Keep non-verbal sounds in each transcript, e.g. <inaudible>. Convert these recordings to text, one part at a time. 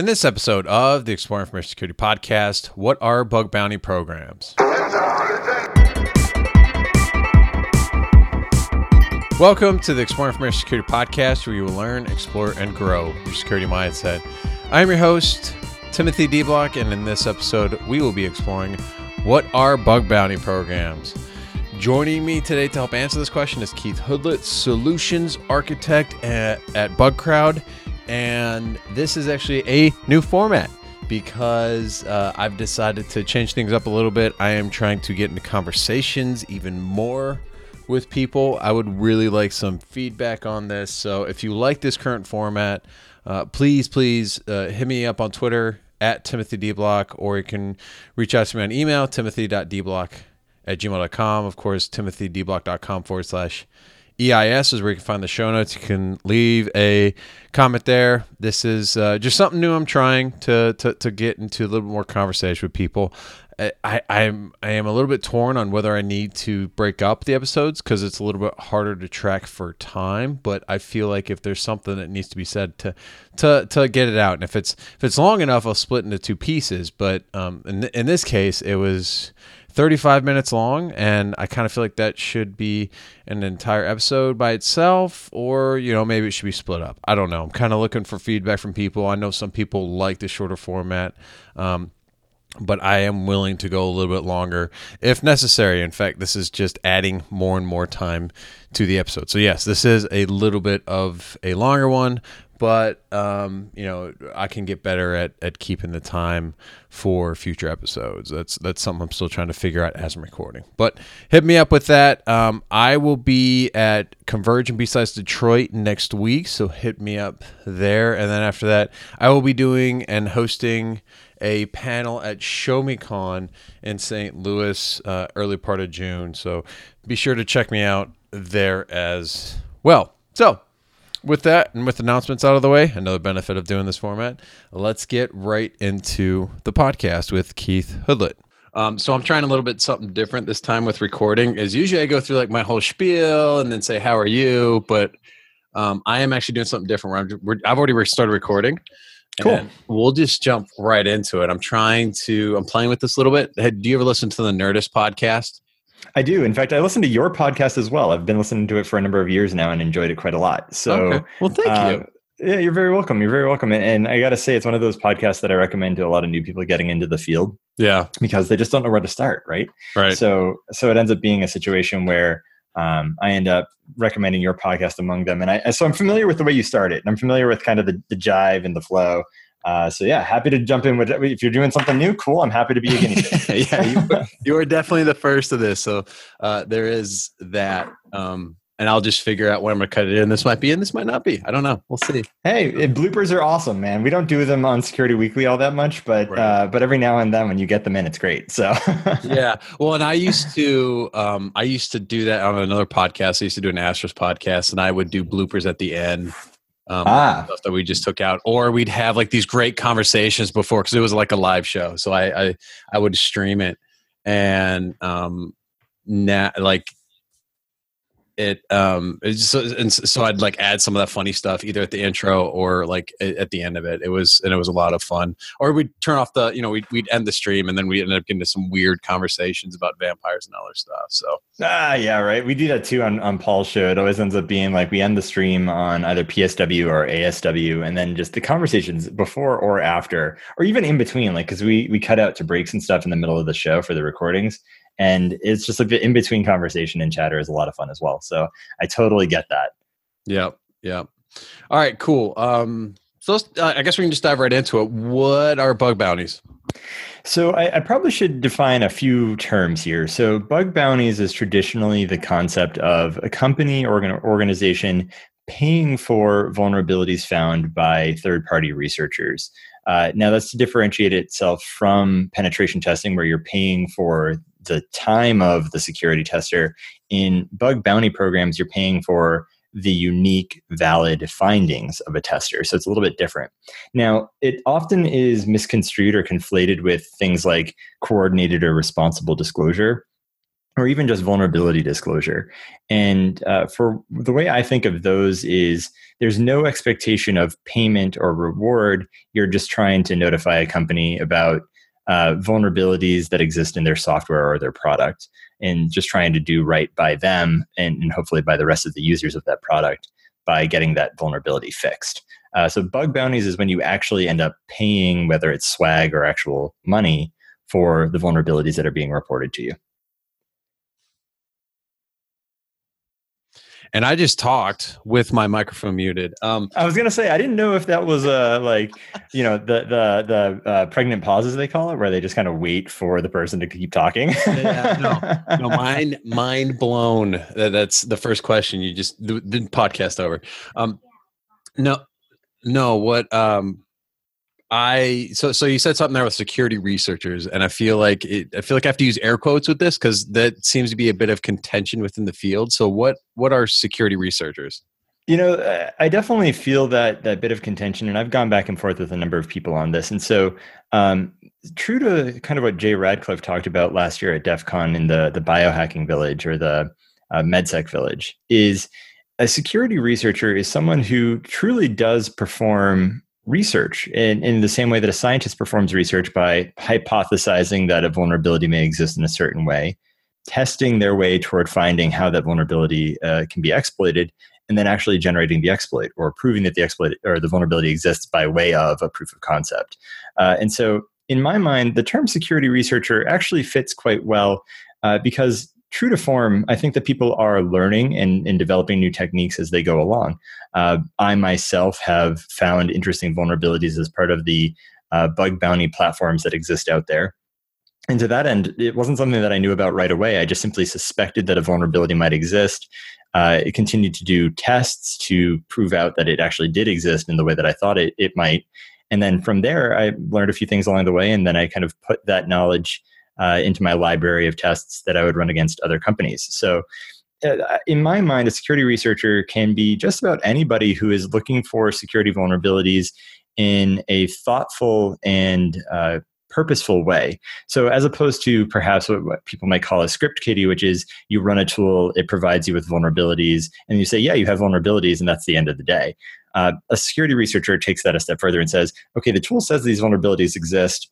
In this episode of the Exploring Information Security Podcast, what are bug bounty programs? Welcome to the Exploring Information Security Podcast, where you will learn, explore, and grow your security mindset. I am your host, Timothy De Block, and in this episode, we will be exploring what are bug bounty programs. Joining me today to help answer this question is Keith Hoodlet, Solutions Architect at, at BugCrowd and this is actually a new format because uh, I've decided to change things up a little bit. I am trying to get into conversations even more with people. I would really like some feedback on this. So if you like this current format, uh, please, please uh, hit me up on Twitter at Timothy De Block, or you can reach out to me on email, timothy.deblock at gmail.com. Of course, timothydeblock.com forward slash EIS is where you can find the show notes. You can leave a comment there. This is uh, just something new I'm trying to, to, to get into a little more conversation with people. I, I'm I am a little bit torn on whether I need to break up the episodes because it's a little bit harder to track for time. But I feel like if there's something that needs to be said to to to get it out, and if it's if it's long enough, I'll split into two pieces. But um, in in this case, it was 35 minutes long and i kind of feel like that should be an entire episode by itself or you know maybe it should be split up i don't know i'm kind of looking for feedback from people i know some people like the shorter format um, but I am willing to go a little bit longer if necessary. In fact, this is just adding more and more time to the episode. So, yes, this is a little bit of a longer one, but um, you know I can get better at, at keeping the time for future episodes. That's that's something I'm still trying to figure out as I'm recording. But hit me up with that. Um, I will be at Converge and BSides Detroit next week, so hit me up there. And then after that, I will be doing and hosting a panel at Show Me Con in St. Louis uh, early part of June. So be sure to check me out there as well. So with that and with announcements out of the way, another benefit of doing this format, let's get right into the podcast with Keith Hoodlet. Um, so I'm trying a little bit something different this time with recording. As usually I go through like my whole spiel and then say how are you, but um, I am actually doing something different. Where i have already started recording. Cool. We'll just jump right into it. I'm trying to. I'm playing with this a little bit. Do you ever listen to the Nerdist podcast? I do. In fact, I listen to your podcast as well. I've been listening to it for a number of years now and enjoyed it quite a lot. So, okay. well, thank uh, you. Yeah, you're very welcome. You're very welcome. And, and I got to say, it's one of those podcasts that I recommend to a lot of new people getting into the field. Yeah, because they just don't know where to start, right? Right. So, so it ends up being a situation where um, I end up recommending your podcast among them, and I so I'm familiar with the way you started. And I'm familiar with kind of the, the jive and the flow. Uh, so yeah, happy to jump in with if you're doing something new, cool. I'm happy to be a guinea pig. <laughs> yeah, you, you, are definitely the first of this. So uh, there is that, um, and I'll just figure out when I'm gonna cut it in. This might be and this might not be. I don't know. We'll see. Hey, it, bloopers are awesome, man. We don't do them on Security Weekly all that much, but right. uh, but every now and then when you get them in, it's great. So <laughs> yeah. Well, and I used to um, I used to do that on another podcast. I used to do an Astros podcast, and I would do bloopers at the end um, ah. stuff that we just took out, or we'd have like these great conversations before because it was like a live show. So I, I I would stream it, and um, now like it um so, and so i'd like add some of that funny stuff either at the intro or like at the end of it. It was and it was a lot of fun. Or we'd turn off the you know we'd, we'd end the stream and then we ended up getting into some weird conversations about vampires and other stuff so. Ah yeah right. We do that too on, on paul's show. It always ends up being like we end the stream on either psw or asw and then just the conversations before or after or even in between like because we we cut out to breaks and stuff in the middle of the show for the recordings and it's just like the in between conversation and chatter is a lot of fun as well. So i totally get that. Yep yep. All right cool. Um so uh, i guess we can just dive right into it. What are bug bounties? So I, I, probably should define a few terms here. So bug bounties is traditionally the concept of a company or an organization paying for vulnerabilities found by third-party researchers. Uh, now that's to differentiate itself from penetration testing, where you're paying for the time of the security tester. In bug bounty programs, you're paying for the unique valid findings of a tester. So it's a little bit different. Now, it often is misconstrued or conflated with things like coordinated or responsible disclosure. or even just vulnerability disclosure. And uh, for the way I think of those is there's no expectation of payment or reward. You're just trying to notify a company about uh, vulnerabilities that exist in their software or their product and just trying to do right by them and, and hopefully by the rest of the users of that product by getting that vulnerability fixed. Uh, so bug bounties is when you actually end up paying, whether it's swag or actual money, for the vulnerabilities that are being reported to you. And I just talked with my microphone muted. Um, I was gonna say I didn't know if that was uh like you know the the the uh, pregnant pauses they call it, where they just kind of wait for the person to keep talking. yeah, no, no, <laughs> mind mind blown. That, that's the first question. You just the, the podcast over. Um, no, no. What um, I so so you said something there with security researchers, and I feel like it, I feel like I have to use air quotes with this because that seems to be a bit of contention within the field. So what what are security researchers? You know, I definitely feel that that bit of contention, and I've gone back and forth with a number of people on this. And so, um, true to kind of what Jay Radcliffe talked about last year at DEF CON in the the biohacking village or the uh, MedSec village, is a security researcher is someone who truly does perform research in, in the same way that a scientist performs research by hypothesizing that a vulnerability may exist in a certain way, testing their way toward finding how that vulnerability uh, can be exploited, and then actually generating the exploit or proving that the exploit or the vulnerability exists by way of a proof of concept. Uh, and so, in my mind, the term security researcher actually fits quite well uh, because true to form, I think that people are learning and, and developing new techniques as they go along. Uh, I myself have found interesting vulnerabilities as part of the uh, bug bounty platforms that exist out there. And to that end, it wasn't something that I knew about right away. I just simply suspected that a vulnerability might exist. Uh, it continued to do tests to prove out that it actually did exist in the way that I thought it, it might. And then from there, I learned a few things along the way, and then I kind of put that knowledge uh, into my library of tests that I would run against other companies. So, uh, in my mind, a security researcher can be just about anybody who is looking for security vulnerabilities in a thoughtful and uh, purposeful way. So, as opposed to perhaps what, what, people might call a script kiddie, which is you run a tool, it provides you with vulnerabilities, and you say, yeah, you have vulnerabilities, and that's the end of the day. Uh, a security researcher takes that a step further and says, okay, the tool says these vulnerabilities exist,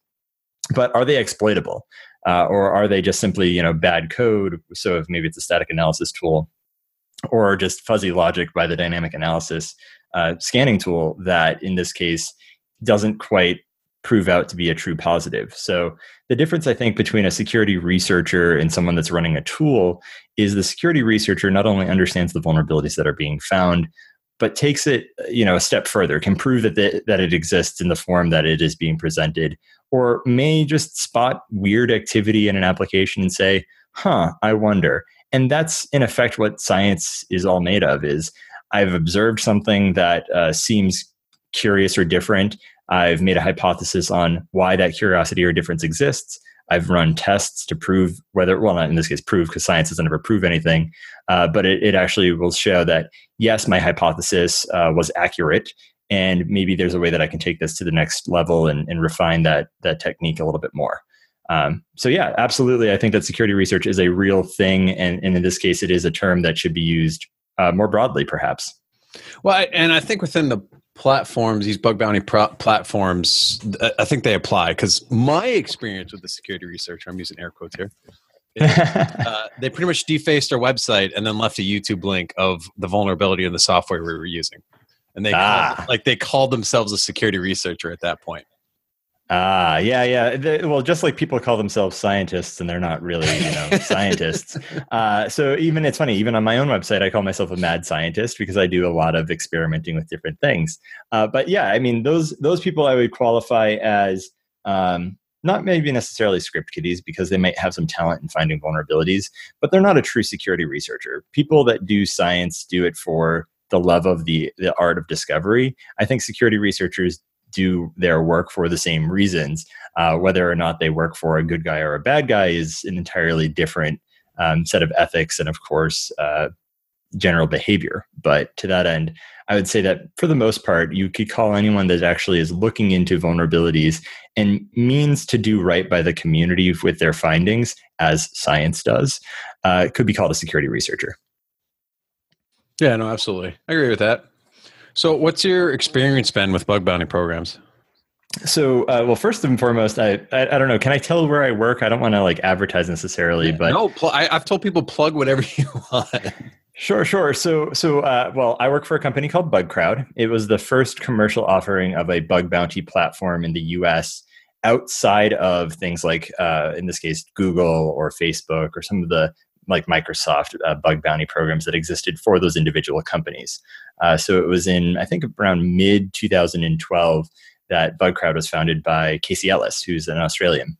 but are they exploitable? Uh, or are they just simply you know bad code? So if maybe it's a static analysis tool, or just fuzzy logic by the dynamic analysis uh, scanning tool that in this case doesn't quite prove out to be a true positive. So the difference I think between a security researcher and someone that's running a tool is the security researcher not only understands the vulnerabilities that are being found, but takes it you know a step further can prove that that it exists in the form that it is being presented or may just spot weird activity in an application and say huh i wonder. And that's in effect what science is all made of is i've observed something that uh, seems curious or different. I've made a hypothesis on why that curiosity or difference exists I've run tests to prove whether, well, not in this case, prove because science doesn't ever prove anything, uh, but it, it, actually will show that yes, my hypothesis uh, was accurate, and maybe there's a way that I can take this to the next level and, and refine that that technique a little bit more. Um, so yeah, absolutely, I think that security research is a real thing, and, and in this case, it is a term that should be used uh, more broadly, perhaps. Well, and I think within the platforms, these bug bounty pro- platforms, I think they apply because my experience with the security researcher, I'm using air quotes here, is, <laughs> uh, they pretty much defaced our website and then left a YouTube link of the vulnerability in the software we were using, and they ah. called, like they called themselves a security researcher at that point. Ah, yeah, yeah. They, well, just like people call themselves scientists and they're not really, you know, <laughs> scientists. Uh, so even it's funny, even on my own website, I call myself a mad scientist because I do a lot of experimenting with different things. Uh, but yeah, I mean, those those people I would qualify as um, not maybe necessarily script kiddies because they might have some talent in finding vulnerabilities, but they're not a true security researcher. People that do science do it for the love of the the art of discovery. I think security researchers do their work for the same reasons. Uh, whether or not they work for a good guy or a bad guy is an entirely different um, set of ethics and, of course, uh, general behavior. But to that end, I would say that for the most part, you could call anyone that actually is looking into vulnerabilities and means to do right by the community with their findings, as science does, uh, could be called a security researcher. Yeah, no, absolutely. I agree with that. So, what's your experience been with bug bounty programs? So, uh, well, first and foremost, I, I, I don't know. Can I tell where I work? I don't want to like advertise necessarily, yeah, but no, pl- I, have told people plug whatever <laughs> you want. Sure, sure. So, so uh, well, I work for a company called BugCrowd. It was the first commercial offering of a bug bounty platform in the U.S. outside of things like, uh, in this case, Google or Facebook or some of the like Microsoft uh, bug bounty programs that existed for those individual companies. Uh, so it was in, I think, around mid 2012 that BugCrowd was founded by Casey Ellis, who's an Australian,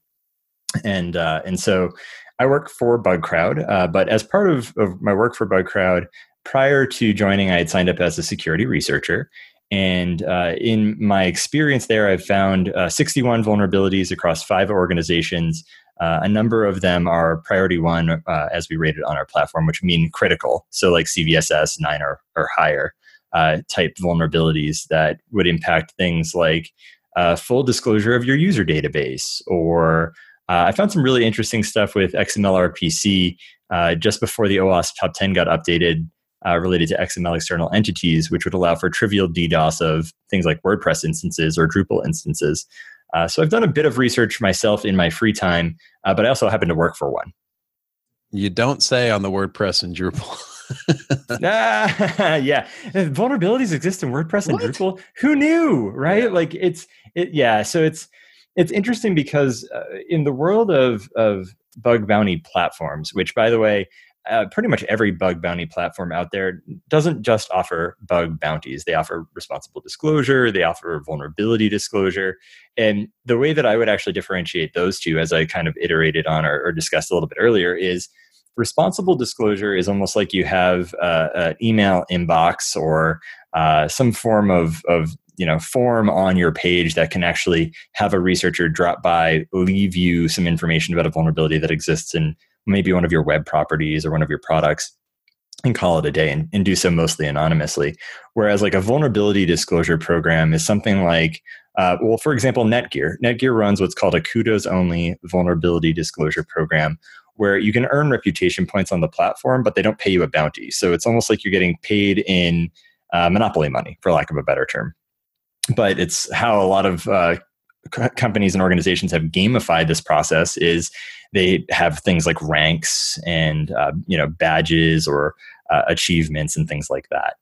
and uh, and so I work for BugCrowd, uh, but as part of, of my work for BugCrowd, prior to joining, I had signed up as a security researcher. And uh, in my experience there, I've found uh, 61 vulnerabilities across five organizations. Uh, a number of them are priority one, uh, as we rated on our platform, which mean critical. So, like CVSS 9 or, or higher uh, type vulnerabilities that would impact things like uh, full disclosure of your user database or uh, I found some really interesting stuff with XML RPC uh, just before the OWASP top 10 got updated related to XML external entities, which would allow for trivial DDoS of things like WordPress instances or Drupal instances. Uh, so I've done a bit of research myself in my free time, uh, but I also happen to work for one. You don't say on the WordPress and Drupal. <laughs> <laughs> ah, <laughs> yeah, vulnerabilities exist in WordPress and Drupal. Who knew, right? Yeah. Like it's it, yeah. So it's it's interesting because uh, in the world of of bug bounty platforms, which by the way, uh, pretty much every bug bounty platform out there doesn't just offer bug bounties. They offer responsible disclosure, they offer vulnerability disclosure. And the way that I would actually differentiate those two, as I kind of iterated on or, or discussed a little bit earlier, is responsible disclosure is almost like you have uh, an email inbox or uh, some form of, of you know form on your page that can actually have a researcher drop by leave you some information about a vulnerability that exists in maybe one of your web properties or one of your products and call it a day and, and do so mostly anonymously. Whereas like a vulnerability disclosure program is something like uh, well for example netgear. Netgear runs what's called a kudos only vulnerability disclosure program where you can earn reputation points on the platform but they don't pay you a bounty. So it's almost like you're getting paid in uh, monopoly money for lack of a better term. But it's how a lot of uh, companies and organizations have gamified this process is they have things like ranks and uh, you know badges or uh, achievements and things like that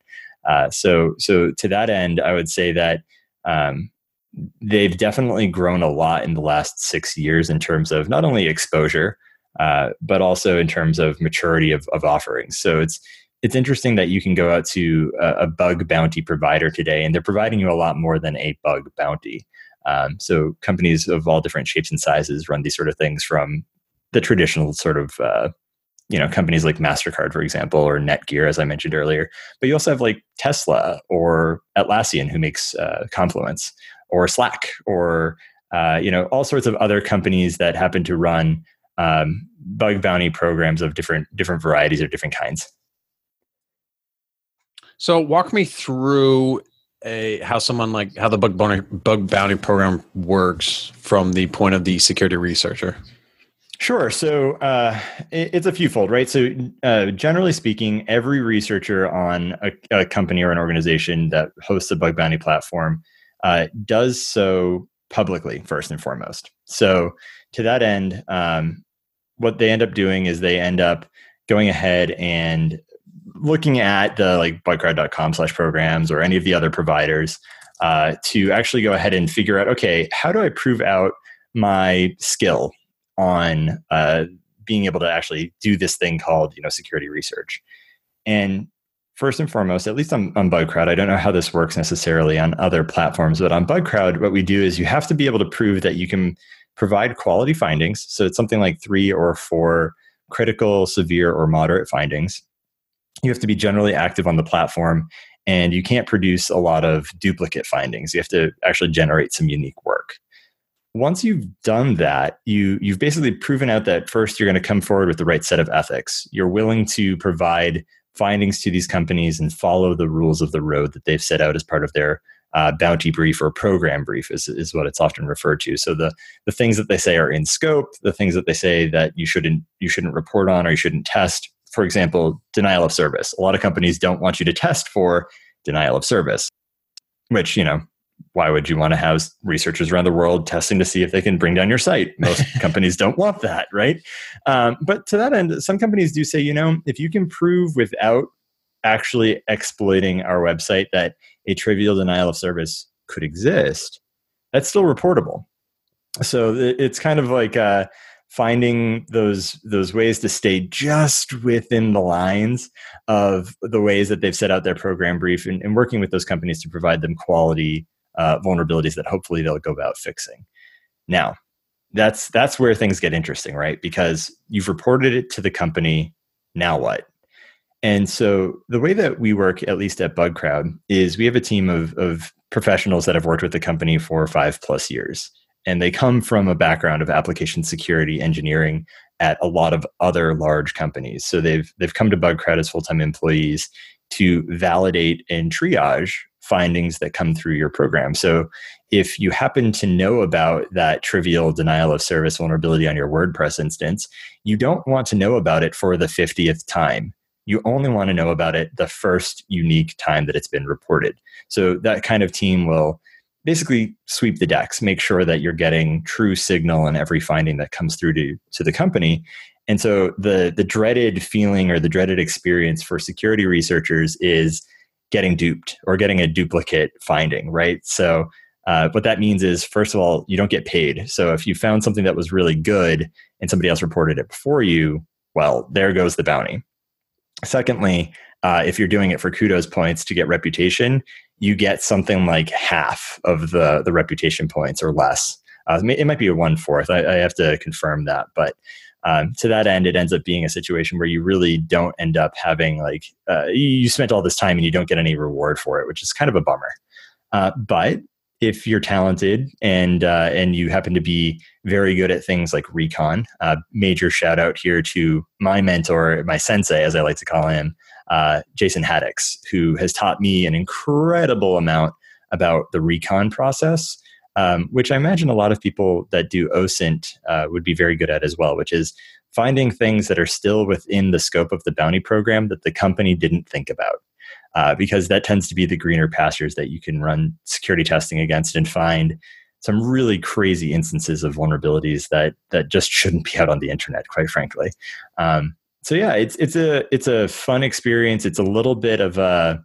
uh, so so to that end i would say that um, they've definitely grown a lot in the last six years in terms of not only exposure uh, but also in terms of maturity of, of offerings so it's it's interesting that you can go out to a, a, bug bounty provider today and they're providing you a lot more than a bug bounty. Um, so companies of all different shapes and sizes run these sort of things from the traditional sort of uh, you know companies like Mastercard, for example, or Netgear, as I mentioned earlier. But you also have like Tesla or Atlassian, who makes uh, Confluence, or Slack, or uh, you know all sorts of other companies that happen to run um, bug bounty programs of different different varieties or different kinds. So walk me through a how someone like how the bug bounty bug bounty program works from the point of the security researcher. Sure. So uh, it, it's a few fold, right? So uh, generally speaking, every researcher on a, a, company or an organization that hosts a bug bounty platform uh, does so publicly first and foremost. So to that end, um, what they end up doing is they end up going ahead and looking at the like bugcrowd.com slash programs or any of the other providers uh, to actually go ahead and figure out okay how do i prove out my skill on uh, being able to actually do this thing called you know security research? And first and foremost at least on, on bugcrowd i don't know how this works necessarily on other platforms but on bugcrowd what we do is you have to be able to prove that you can provide quality findings. So it's something like three or four critical severe or moderate findings you have to be generally active on the platform and you can't produce a lot of duplicate findings you have to actually generate some unique work once you've done that you you've basically proven out that first you're going to come forward with the right set of ethics you're willing to provide findings to these companies and follow the rules of the road that they've set out as part of their uh, bounty brief or program brief is, is what it's often referred to. So the the things that they say are in scope, the things that they say that you shouldn't you shouldn't report on or you shouldn't test. For example, denial of service. A lot of companies don't want you to test for denial of service, which you know why would you want to have researchers around the world testing to see if they can bring down your site? Most <laughs> companies don't want that, right? Um, but to that end, some companies do say, you know, if you can prove without actually exploiting our website that a trivial denial of service could exist, that's still reportable. So it's kind of like uh, finding those those ways to stay just within the lines of the ways that they've set out their program brief and, and working with those companies to provide them quality uh, vulnerabilities that hopefully they'll go about fixing. Now, that's that's where things get interesting, right? Because you've reported it to the company. Now what? And so the way that we work, at least at BugCrowd, is we have a team of, of professionals that have worked with the company for five plus years. And they come from a background of application security engineering at a lot of other large companies. So they've they've come to BugCrowd as full-time employees to validate and triage findings that come through your program. So if you happen to know about that trivial denial of service vulnerability on your WordPress instance, you don't want to know about it for the 50th time. You only want to know about it the first unique time that it's been reported. So that kind of team will basically sweep the decks, make sure that you're getting true signal in every finding that comes through to, to the company. And so the the dreaded feeling or the dreaded experience for security researchers is getting duped or getting a duplicate finding, right? So, uh, what that means is, first of all, you don't get paid. So, if you found something that was really good and somebody else reported it before you, well, there goes the bounty. Secondly, uh, if you're doing it for kudos points to get reputation, you get something like half of the the reputation points or less. Uh, it might be a one fourth. I, I have to confirm that, but um, to that end, it ends up being a situation where you really don't end up having like uh, you spent all this time and you don't get any reward for it, which is kind of a bummer. Uh, but if you're talented and uh, and you happen to be very good at things like recon, uh, major shout out here to my mentor, my sensei, as I like to call him, uh, Jason Haddix, who has taught me an incredible amount about the recon process um, which I imagine a lot of people that do OSINT uh, would be very good at as well, which is finding things that are still within the scope of the bounty program that the company didn't think about. Uh, because that tends to be the greener pastures that you can run security testing against and find some really crazy instances of vulnerabilities that that just shouldn't be out on the internet, quite frankly. Um, so yeah, it's it's a it's a fun experience. It's a little bit of a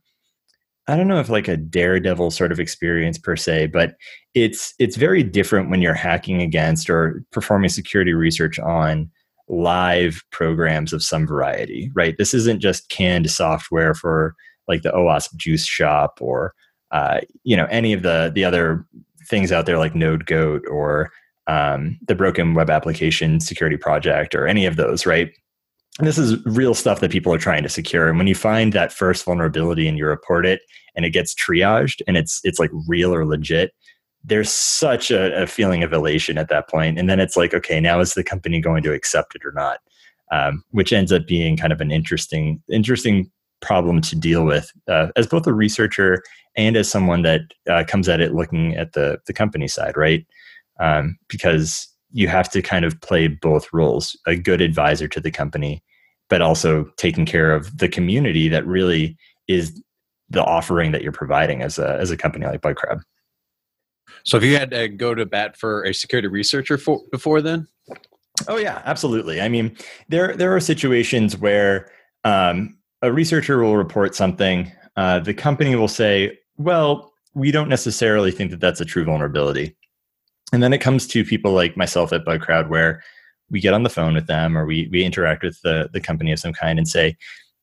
I don't know if like a daredevil sort of experience per se, but it's it's very different when you're hacking against or performing security research on live programs of some variety, right? This isn't just canned software for like the OWASP Juice Shop or uh, you know any of the the other things out there like Node Goat or um, the Broken Web Application Security Project or any of those, right? And this is real stuff that people are trying to secure. And when you find that first vulnerability and you report it and it gets triaged and it's it's like real or legit, there's such a, a feeling of elation at that point. And then it's like, okay, now is the company going to accept it or not? Um, which ends up being kind of an interesting interesting problem to deal with uh, as both a researcher and as someone that uh, comes at it looking at the the company side, right? Um, because you have to kind of play both roles a good advisor to the company but also taking care of the community that really is the offering that you're providing as a as a company like BugCrowd. So, if you had to go to bat for a security researcher for, before then? Oh yeah, absolutely. I mean, there there are situations where um, a researcher will report something. Uh, the company will say, "Well, we don't necessarily think that that's a true vulnerability." And then it comes to people like myself at BugCrowd, where we get on the phone with them or we we interact with the the company of some kind and say,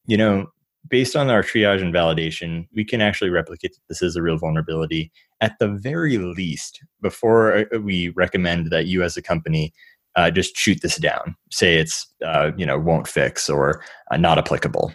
you know, based on our triage and validation, we can actually replicate that this is a real vulnerability. At the very least, before uh, we recommend that you as a company uh, just shoot this down, say it's uh, you know won't fix or uh, not applicable.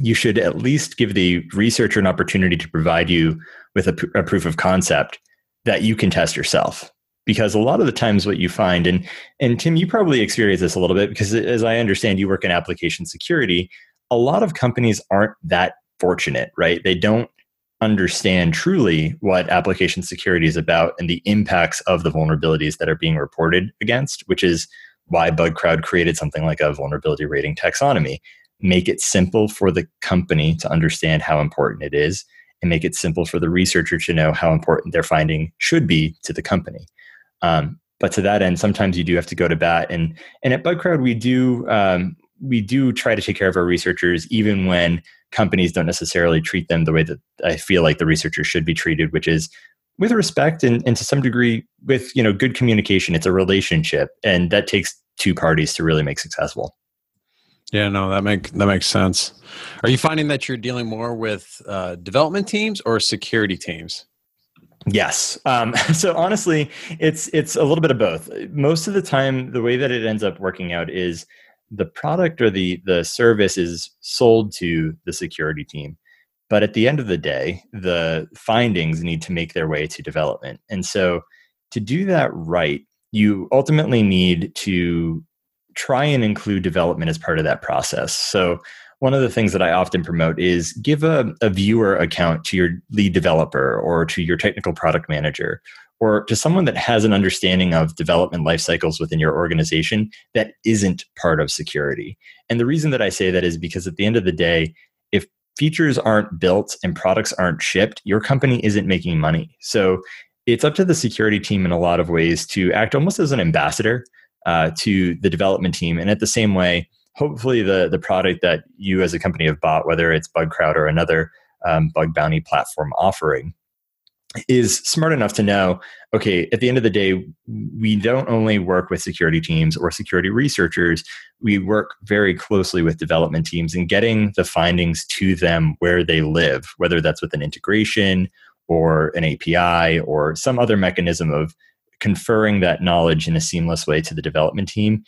You should at least give the researcher an opportunity to provide you with a, a proof of concept that you can test yourself because a lot of the times what you find and and tim you probably experience this a little bit because as i understand you work in application security a lot of companies aren't that fortunate, right? They don't understand truly what application security is about and the impacts of the vulnerabilities that are being reported against, which is why BugCrowd created something like a vulnerability rating taxonomy. Make it simple for the company to understand how important it is, and make it simple for the researcher to know how important their finding should be to the company. Um, but to that end, sometimes you do have to go to bat, and and at BugCrowd we do um, we do try to take care of our researchers even when companies don't necessarily treat them the way that I feel like the researchers should be treated, which is with respect and, and to some degree with you know good communication. It's a relationship, and that takes two parties to really make successful. Yeah, no, that make that makes sense. Are you finding that you're dealing more with uh, development teams or security teams? Yes. Um, <laughs> so honestly, it's it's a little bit of both. Most of the time, the way that it ends up working out is the product or the the service is sold to the security team but at the end of the day the findings need to make their way to development and so to do that right you ultimately need to try and include development as part of that process so one of the things that I often promote is give a, a viewer account to your lead developer or to your technical product manager or to someone that has an understanding of development life cycles within your organization that isn't part of security. And the reason that I say that is because at the end of the day, if features aren't built and products aren't shipped, your company isn't making money. So it's up to the security team in a lot of ways to act almost as an ambassador uh, to the development team. And at the same way, hopefully the, the product that you as a company have bought, whether it's BugCrowd or another um, bug bounty platform offering, is smart enough to know okay at the end of the day we don't only work with security teams or security researchers we work very closely with development teams and getting the findings to them where they live whether that's with an integration or an api or some other mechanism of conferring that knowledge in a seamless way to the development team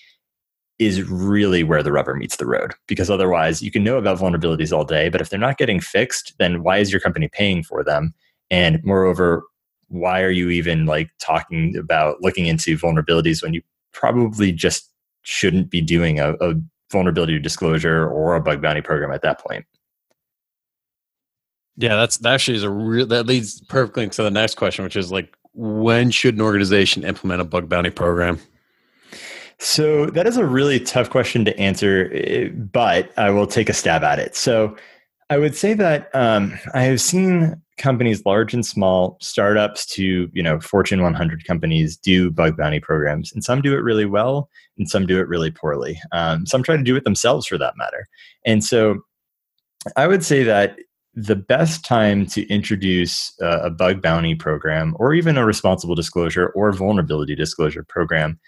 is really where the rubber meets the road because otherwise you can know about vulnerabilities all day but if they're not getting fixed then why is your company paying for them and moreover, why are you even like talking about looking into vulnerabilities when you probably just shouldn't be doing a, a vulnerability disclosure or a bug bounty program at that point? Yeah, that's that actually is a real that leads perfectly into the next question, which is like when should an organization implement a bug bounty program? So that is a really tough question to answer, eh, but I will take a stab at it. So I would say that um, I have seen companies, large and small, startups to you know Fortune 100 companies, do bug bounty programs, and some do it really well, and some do it really poorly. Um, some try to do it themselves, for that matter. And so, I would say that the best time to introduce a, a bug bounty program, or even a responsible disclosure or vulnerability disclosure program,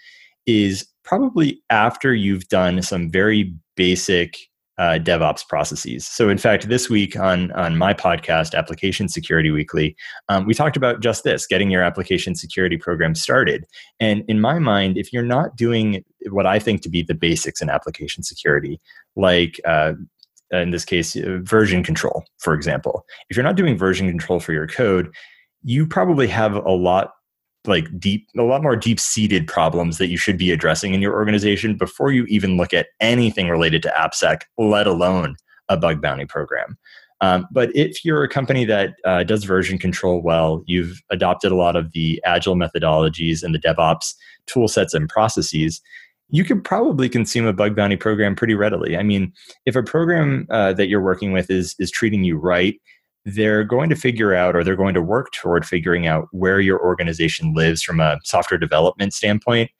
is probably after you've done some very basic uh, DevOps processes. So, in fact, this week on on my podcast, Application Security Weekly, um, we talked about just this: getting your application security program started. And in my mind, if you're not doing what I think to be the basics in application security, like uh, in this case, uh, version control, for example, if you're not doing version control for your code, you probably have a lot like deep a lot more deep seated problems that you should be addressing in your organization before you even look at anything related to appsec let alone a bug bounty program. Um, but if you're a company that uh, does version control well you've adopted a lot of the agile methodologies and the devops tool sets and processes you could probably consume a bug bounty program pretty readily. I mean if a program uh, that you're working with is is treating you right they're going to figure out or they're going to work toward figuring out where your organization lives from a software development standpoint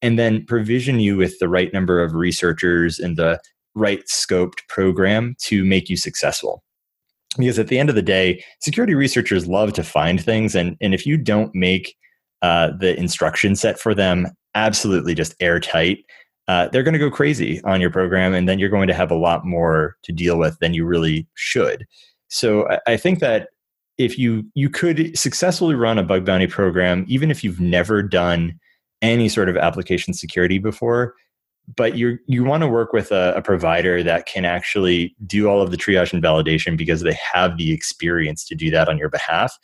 and then provision you with the right number of researchers and the right scoped program to make you successful. Because at the end of the day security researchers love to find things and, and if you don't make uh, the instruction set for them absolutely just airtight uh, they're going to go crazy on your program and then you're going to have a lot more to deal with than you really should so I, I think that if you you could successfully run a bug bounty program, even if you've never done any sort of application security before, but you you want to work with a, a, provider that can actually do all of the triage and validation because they have the experience to do that on your behalf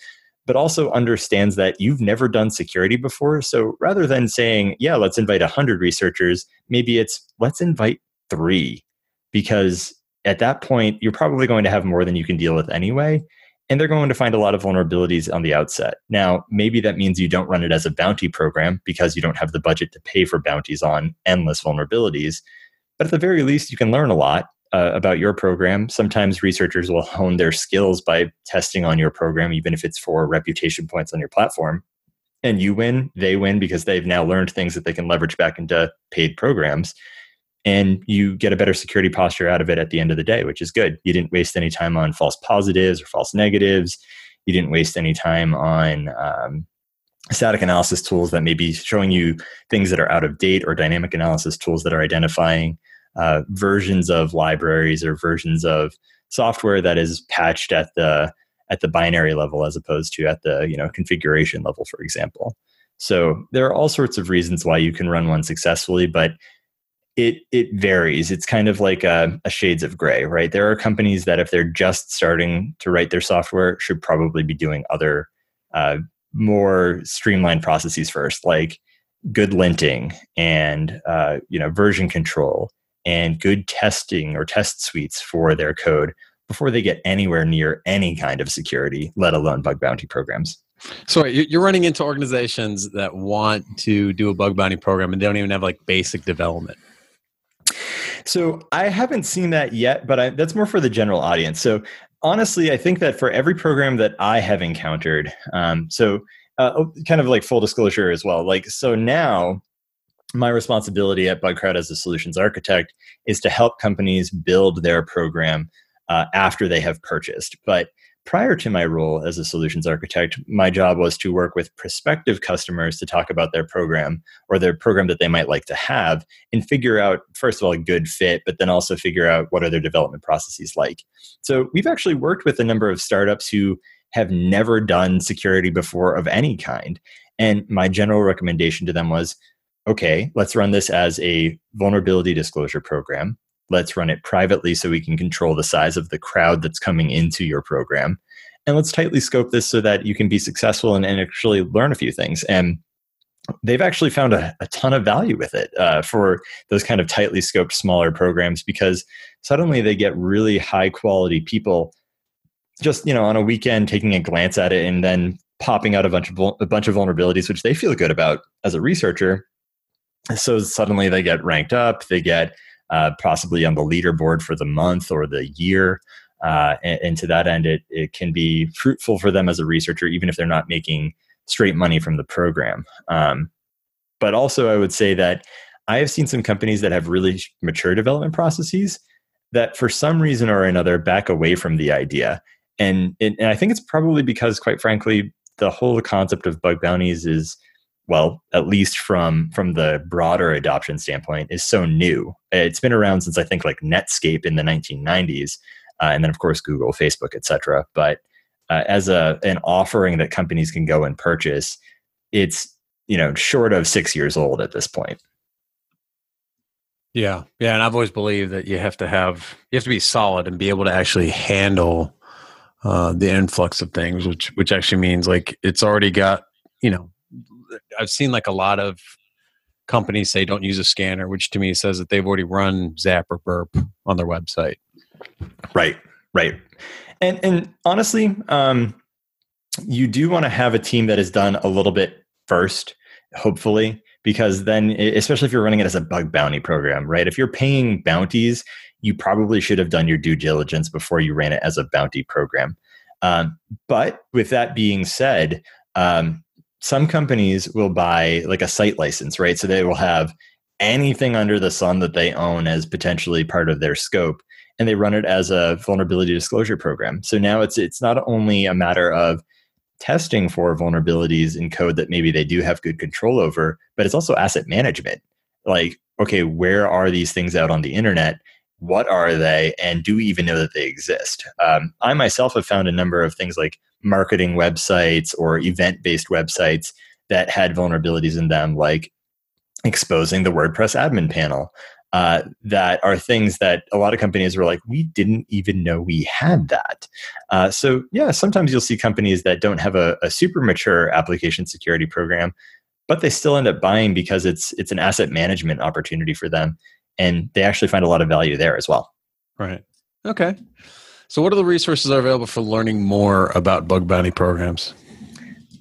but also understands that you've never done security before. So rather than saying yeah let's invite 100 researchers maybe it's let's invite 3 because at that point, you're probably going to have more than you can deal with anyway. And they're going to find a lot of vulnerabilities on the outset. Now, maybe that means you don't run it as a bounty program because you don't have the budget to pay for bounties on endless vulnerabilities. But at the very least, you can learn a lot uh, about your program. Sometimes researchers will hone their skills by testing on your program, even if it's for reputation points on your platform. And you win, they win because they've now learned things that they can leverage back into paid programs and you get a better security posture out of it at the end of the day, which is good. You didn't waste any time on false positives or false negatives. You didn't waste any time on um, static analysis tools that may be showing you things that are out of date or dynamic analysis tools that are identifying uh, versions of libraries or versions of software that is patched at the at the binary level as opposed to at the you know configuration level for example so there are all sorts of reasons why you can run one successfully but it it varies. It's kind of like a, a, shades of gray, right? There are companies that if they're just starting to write their software, should probably be doing other uh, more streamlined processes first, like good linting and uh, you know version control and good testing or test suites for their code before they get anywhere near any kind of security, let alone bug bounty programs. So you're running into organizations that want to do a bug bounty program and they don't even have like basic development. So I haven't seen that yet, but I, that's more for the general audience. So honestly, I think that for every program that I have encountered, um, so uh, oh, kind of like full disclosure as well, like so now my responsibility at BugCrowd as a solutions architect is to help companies build their program uh, after they have purchased. But prior to my role as a solutions architect, my job was to work with prospective customers to talk about their program or their program that they might like to have and figure out, first of all, a good fit, but then also figure out what are their development processes like. So we've actually worked with a number of startups who have never done security before of any kind. And my general recommendation to them was okay, let's run this as a vulnerability disclosure program let's run it privately so we can control the size of the crowd that's coming into your program. And let's tightly scope this so that you can be successful and, and actually learn a few things. And they've actually found a, a ton of value with it uh, for those kind of tightly scoped smaller programs because suddenly they get really high quality people just you know on a weekend taking a glance at it and then popping out a bunch of a bunch of vulnerabilities which they feel good about as a researcher. So suddenly they get ranked up they get uh, possibly on the leaderboard for the month or the year. Uh, and, and, to that end, it, it can be fruitful for them as a researcher, even if they're not making straight money from the program. Um, but also, I would say that I have seen some companies that have really mature development processes that, for some reason or another, back away from the idea. And, and I think it's probably because, quite frankly, the whole concept of bug bounties is well at least from from the broader adoption standpoint is so new. It's been around since i think like netscape in the 1990s uh, and then of course google facebook etc but uh, as a an offering that companies can go and purchase it's you know short of six years old at this point. Yeah. Yeah and i've always believed that you have to have you have to be solid and be able to actually handle uh, the influx of things which which actually means like it's already got you know I've seen like a lot of companies say don't use a scanner, which to me says that they've already run Zap or Burp on their website. Right, right. And and honestly, um, you do want to have a team that has done a little bit first, hopefully, because then, especially if you're running it as a bug bounty program, right? If you're paying bounties, you probably should have done your due diligence before you ran it as a bounty program. Um, but with that being said, um, some companies will buy like a site license, right? So they will have anything under the sun that they own as potentially part of their scope and they run it as a vulnerability disclosure program. So now it's it's not only a matter of testing for vulnerabilities in code that maybe they do have good control over, but it's also asset management. Like, okay, where are these things out on the internet? What are they? And do we even know that they exist? Um, I myself have found a number of things like marketing websites or event based websites that had vulnerabilities in them, like exposing the WordPress admin panel. Uh, that are things that a lot of companies were like, we didn't even know we had that. Uh, so, yeah, sometimes you'll see companies that don't have a, a, super mature application security program, but they still end up buying because it's it's an asset management opportunity for them, and they actually find a lot of value there as well. Right. Okay. So, what are the resources available for learning more about bug bounty programs?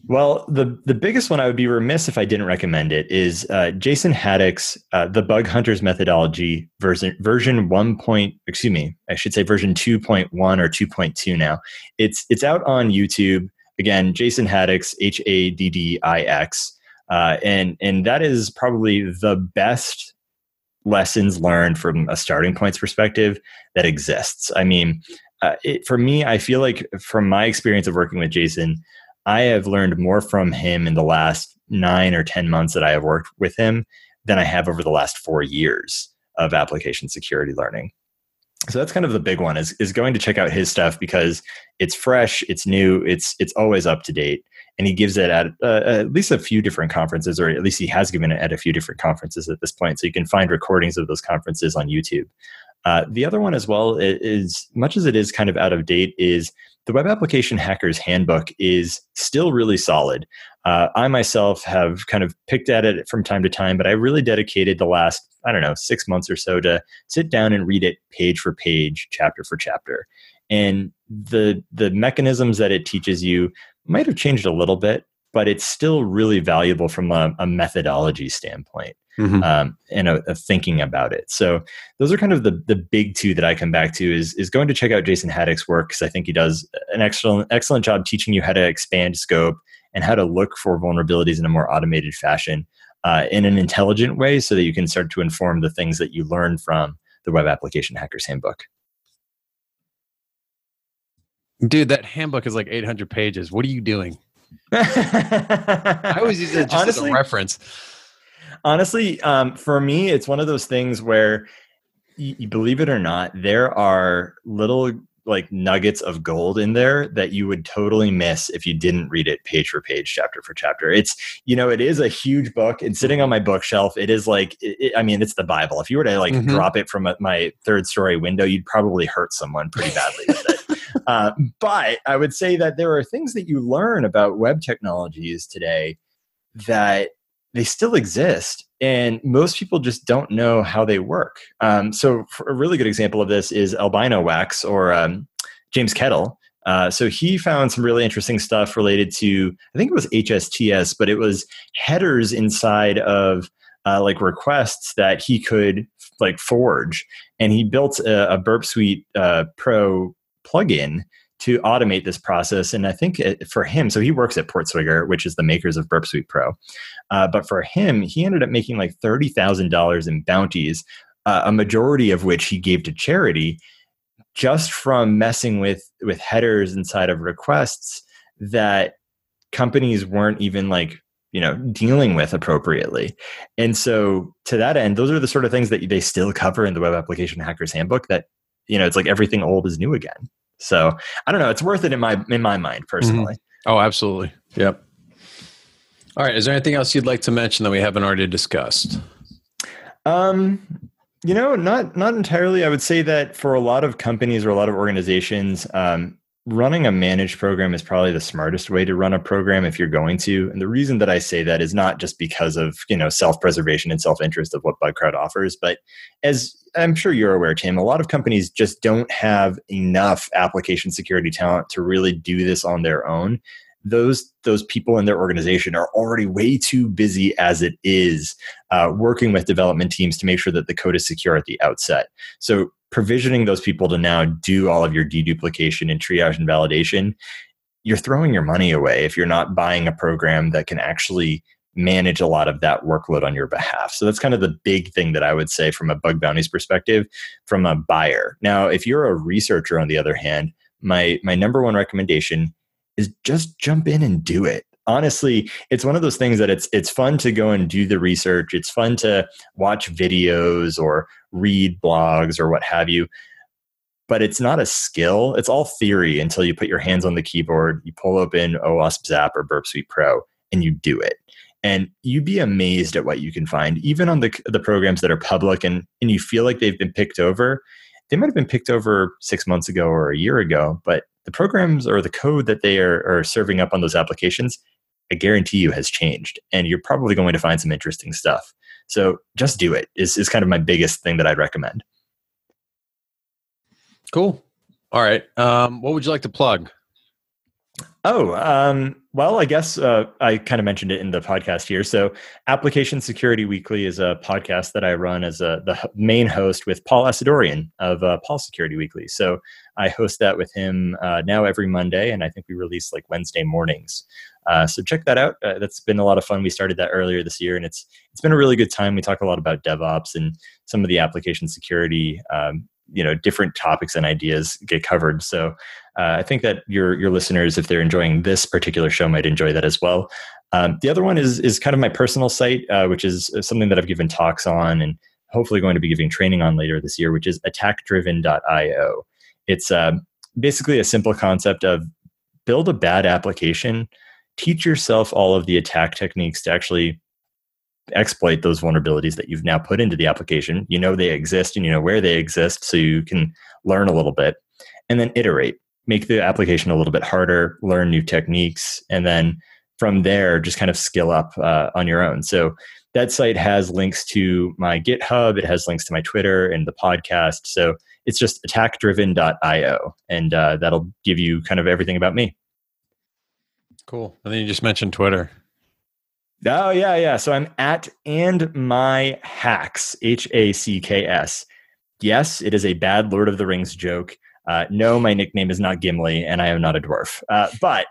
Well, the the biggest one I would be remiss if I didn't recommend it is uh, Jason Haddix's uh, the Bug Hunters methodology version version one point excuse me I should say version two point one or two point two now. It's it's out on YouTube again. Jason Haddix's H A D D I X, uh, and and that is probably the best lessons learned from a starting points perspective that exists. I mean, uh, it, for me, I feel like from my experience of working with Jason I have learned more from him in the last nine or 10 months that I have worked with him than I have over the last four years of application security learning. So that's kind of the big one is, is going to check out his stuff because it's fresh, it's new, it's it's always up to date, and he gives it at uh, at least a few different conferences, or at least he has given it at a few different conferences at this point. So you can find recordings of those conferences on YouTube. Uh, the other one as well is much as it is kind of out of date is the Web Application Hackers Handbook is still really solid. Uh, I myself have kind of picked at it from time to time, but I really dedicated the last, I don't know, six months or so to sit down and read it page for page, chapter for chapter. And the the mechanisms that it teaches you might have changed a little bit, but it's still really valuable from a, a methodology standpoint mm-hmm. um, and a, a, thinking about it. So those are kind of the the big two that I come back to is is going to check out Jason Haddix's work because I think he does an excellent excellent job teaching you how to expand scope and how to look for vulnerabilities in a more automated fashion uh, in an intelligent way so that you can start to inform the things that you learn from the web application hackers handbook dude that handbook is like 800 pages what are you doing <laughs> i always use it just Honestly, as a reference. Honestly, um, for me, it's one of those things where you, you believe it or not, there are little like nuggets of gold in there that you would totally miss if you didn't read it page for page chapter for chapter. It's you know it is a huge book. And sitting on my bookshelf. It is like it, i mean it's the bible. If you were to like mm-hmm. drop it from a, my third story window you'd probably hurt someone pretty badly with it uh, but i would say that there are things that you learn about web technologies today that they still exist and most people just don't know how they work. Um, so a really good example of this is albinowax or um, james kettle. Uh, so he found some really interesting stuff related to i think it was hsts but it was headers inside of uh, like requests that he could like forge. And he built a, a burp suite uh, pro plugin to automate this process. And I think it, for him, so he works at Portswigger, which is the makers of Burp Suite Pro. Uh, but for him, he ended up making like $30,000 in bounties, uh, a majority of which he gave to charity just from messing with, with headers inside of requests that companies weren't even like you know dealing with appropriately and so to that end those are the sort of things that they still cover in the web application hackers handbook that you know it's like everything old is new again so I don't know. It's worth it in my in my mind personally. Mm-hmm. Oh, absolutely. Yep. All right. Is there anything else you'd like to mention that we haven't already discussed? Um, you know, not not entirely. I would say that for a lot of companies or a lot of organizations, um, running a managed program is probably the smartest way to run a program if you're going to. And the reason that I say that is not just because of, you know, self-preservation and self-interest of what BugCrowd offers, but as I'm sure you're aware, Tim, a lot of companies just don't have enough application security talent to really do this on their own. Those those people in their organization are already way too busy as it is, uh, working with development teams to make sure that the code is secure at the outset. So provisioning those people to now do all of your deduplication and triage and validation, you're throwing your money away if you're not buying a program that can actually manage a lot of that workload on your behalf. So that's kind of the big thing that I would say from a bug bounties perspective from a buyer. Now, if you're a researcher on the other hand, my my number one recommendation is just jump in and do it honestly it's one of those things that it's it's fun to go and do the research. It's fun to watch videos or read blogs or what have you but it's not a skill. It's all theory until you put your hands on the keyboard you pull open OWASP Zap or burp suite pro and you do it. And you'd be amazed at what you can find even on the the programs that are public and and you feel like they've been picked over. They might have been picked over six months ago or a year ago but the programs or the code that they are, are serving up on those applications I guarantee you has changed. And you're probably going to find some interesting stuff. So just do it is, is kind of my biggest thing that I'd recommend. Cool. All right. Um, what would you like to plug? Oh, um, well, I guess uh, I kind of mentioned it in the podcast here. So, Application Security Weekly is a podcast that I run as a, the main host with Paul Asadoorian of uh, Paul Security Weekly. So, I host that with him uh, now every Monday, and I think we release like Wednesday mornings. Uh, so check that out. Uh, that's been a lot of fun. We started that earlier this year, and it's it's been a really good time. We talk a lot about DevOps and some of the application security um, you know different topics and ideas get covered so uh, i think that your your listeners if they're enjoying this particular show might enjoy that as well um, the other one is is kind of my personal site uh, which is uh, something that i've given talks on and hopefully going to be giving training on later this year which is attackdriven.io it's uh, basically a simple concept of build a bad application teach yourself all of the attack techniques to actually exploit those vulnerabilities that you've now put into the application. You know they exist and you know where they exist, so you can learn a little bit and then iterate, make the application a little bit harder, learn new techniques, and then from there just kind of skill up uh, on your own. So that site has links to my GitHub, it has links to my Twitter and the podcast. So it's just attackdriven.io, and uh, that'll give you kind of everything about me. Cool. And then you just mentioned Twitter. Oh yeah, yeah. So I'm at and my hacks, H A C K S. Yes, it is a bad Lord of the Rings joke. Uh, no, my nickname is not Gimli, and I am not a dwarf. Uh, but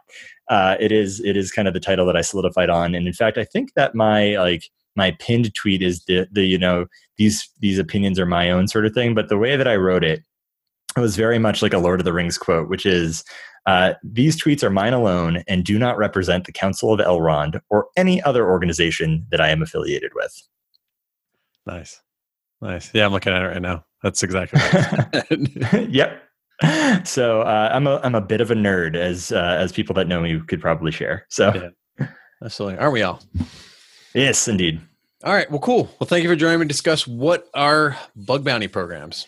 uh, it is it is kind of the title that I solidified on. And in fact, I think that my like my pinned tweet is the the you know these these opinions are my own sort of thing. But the way that I wrote it, it was very much like a Lord of the Rings quote, which is uh, these tweets are mine alone and do not represent the Council of Elrond or any other organization that I am affiliated with. Nice. Nice. Yeah, I'm looking at it right now. That's exactly right. <laughs> <laughs> <laughs> yep. So uh, I'm a I'm a bit of a nerd, as uh, as people that know me could probably share. So, yeah. absolutely, aren't we all? Yes, indeed. All right. Well, cool. Well, thank you for joining me to discuss what are bug bounty programs.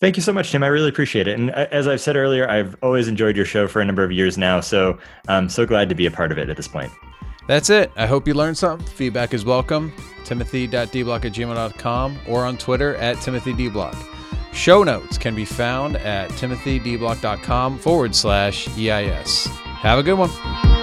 Thank you so much, Tim. I really appreciate it. And as I've said earlier, I've always enjoyed your show for a number of years now. So I'm so glad to be a part of it at this point. That's it. I hope you learned something. Feedback is welcome. Timothy.deblock at gmail.com or on Twitter at TimothyDeBlock. Show notes can be found at timothydeblock.com forward slash EIS. Have a good one.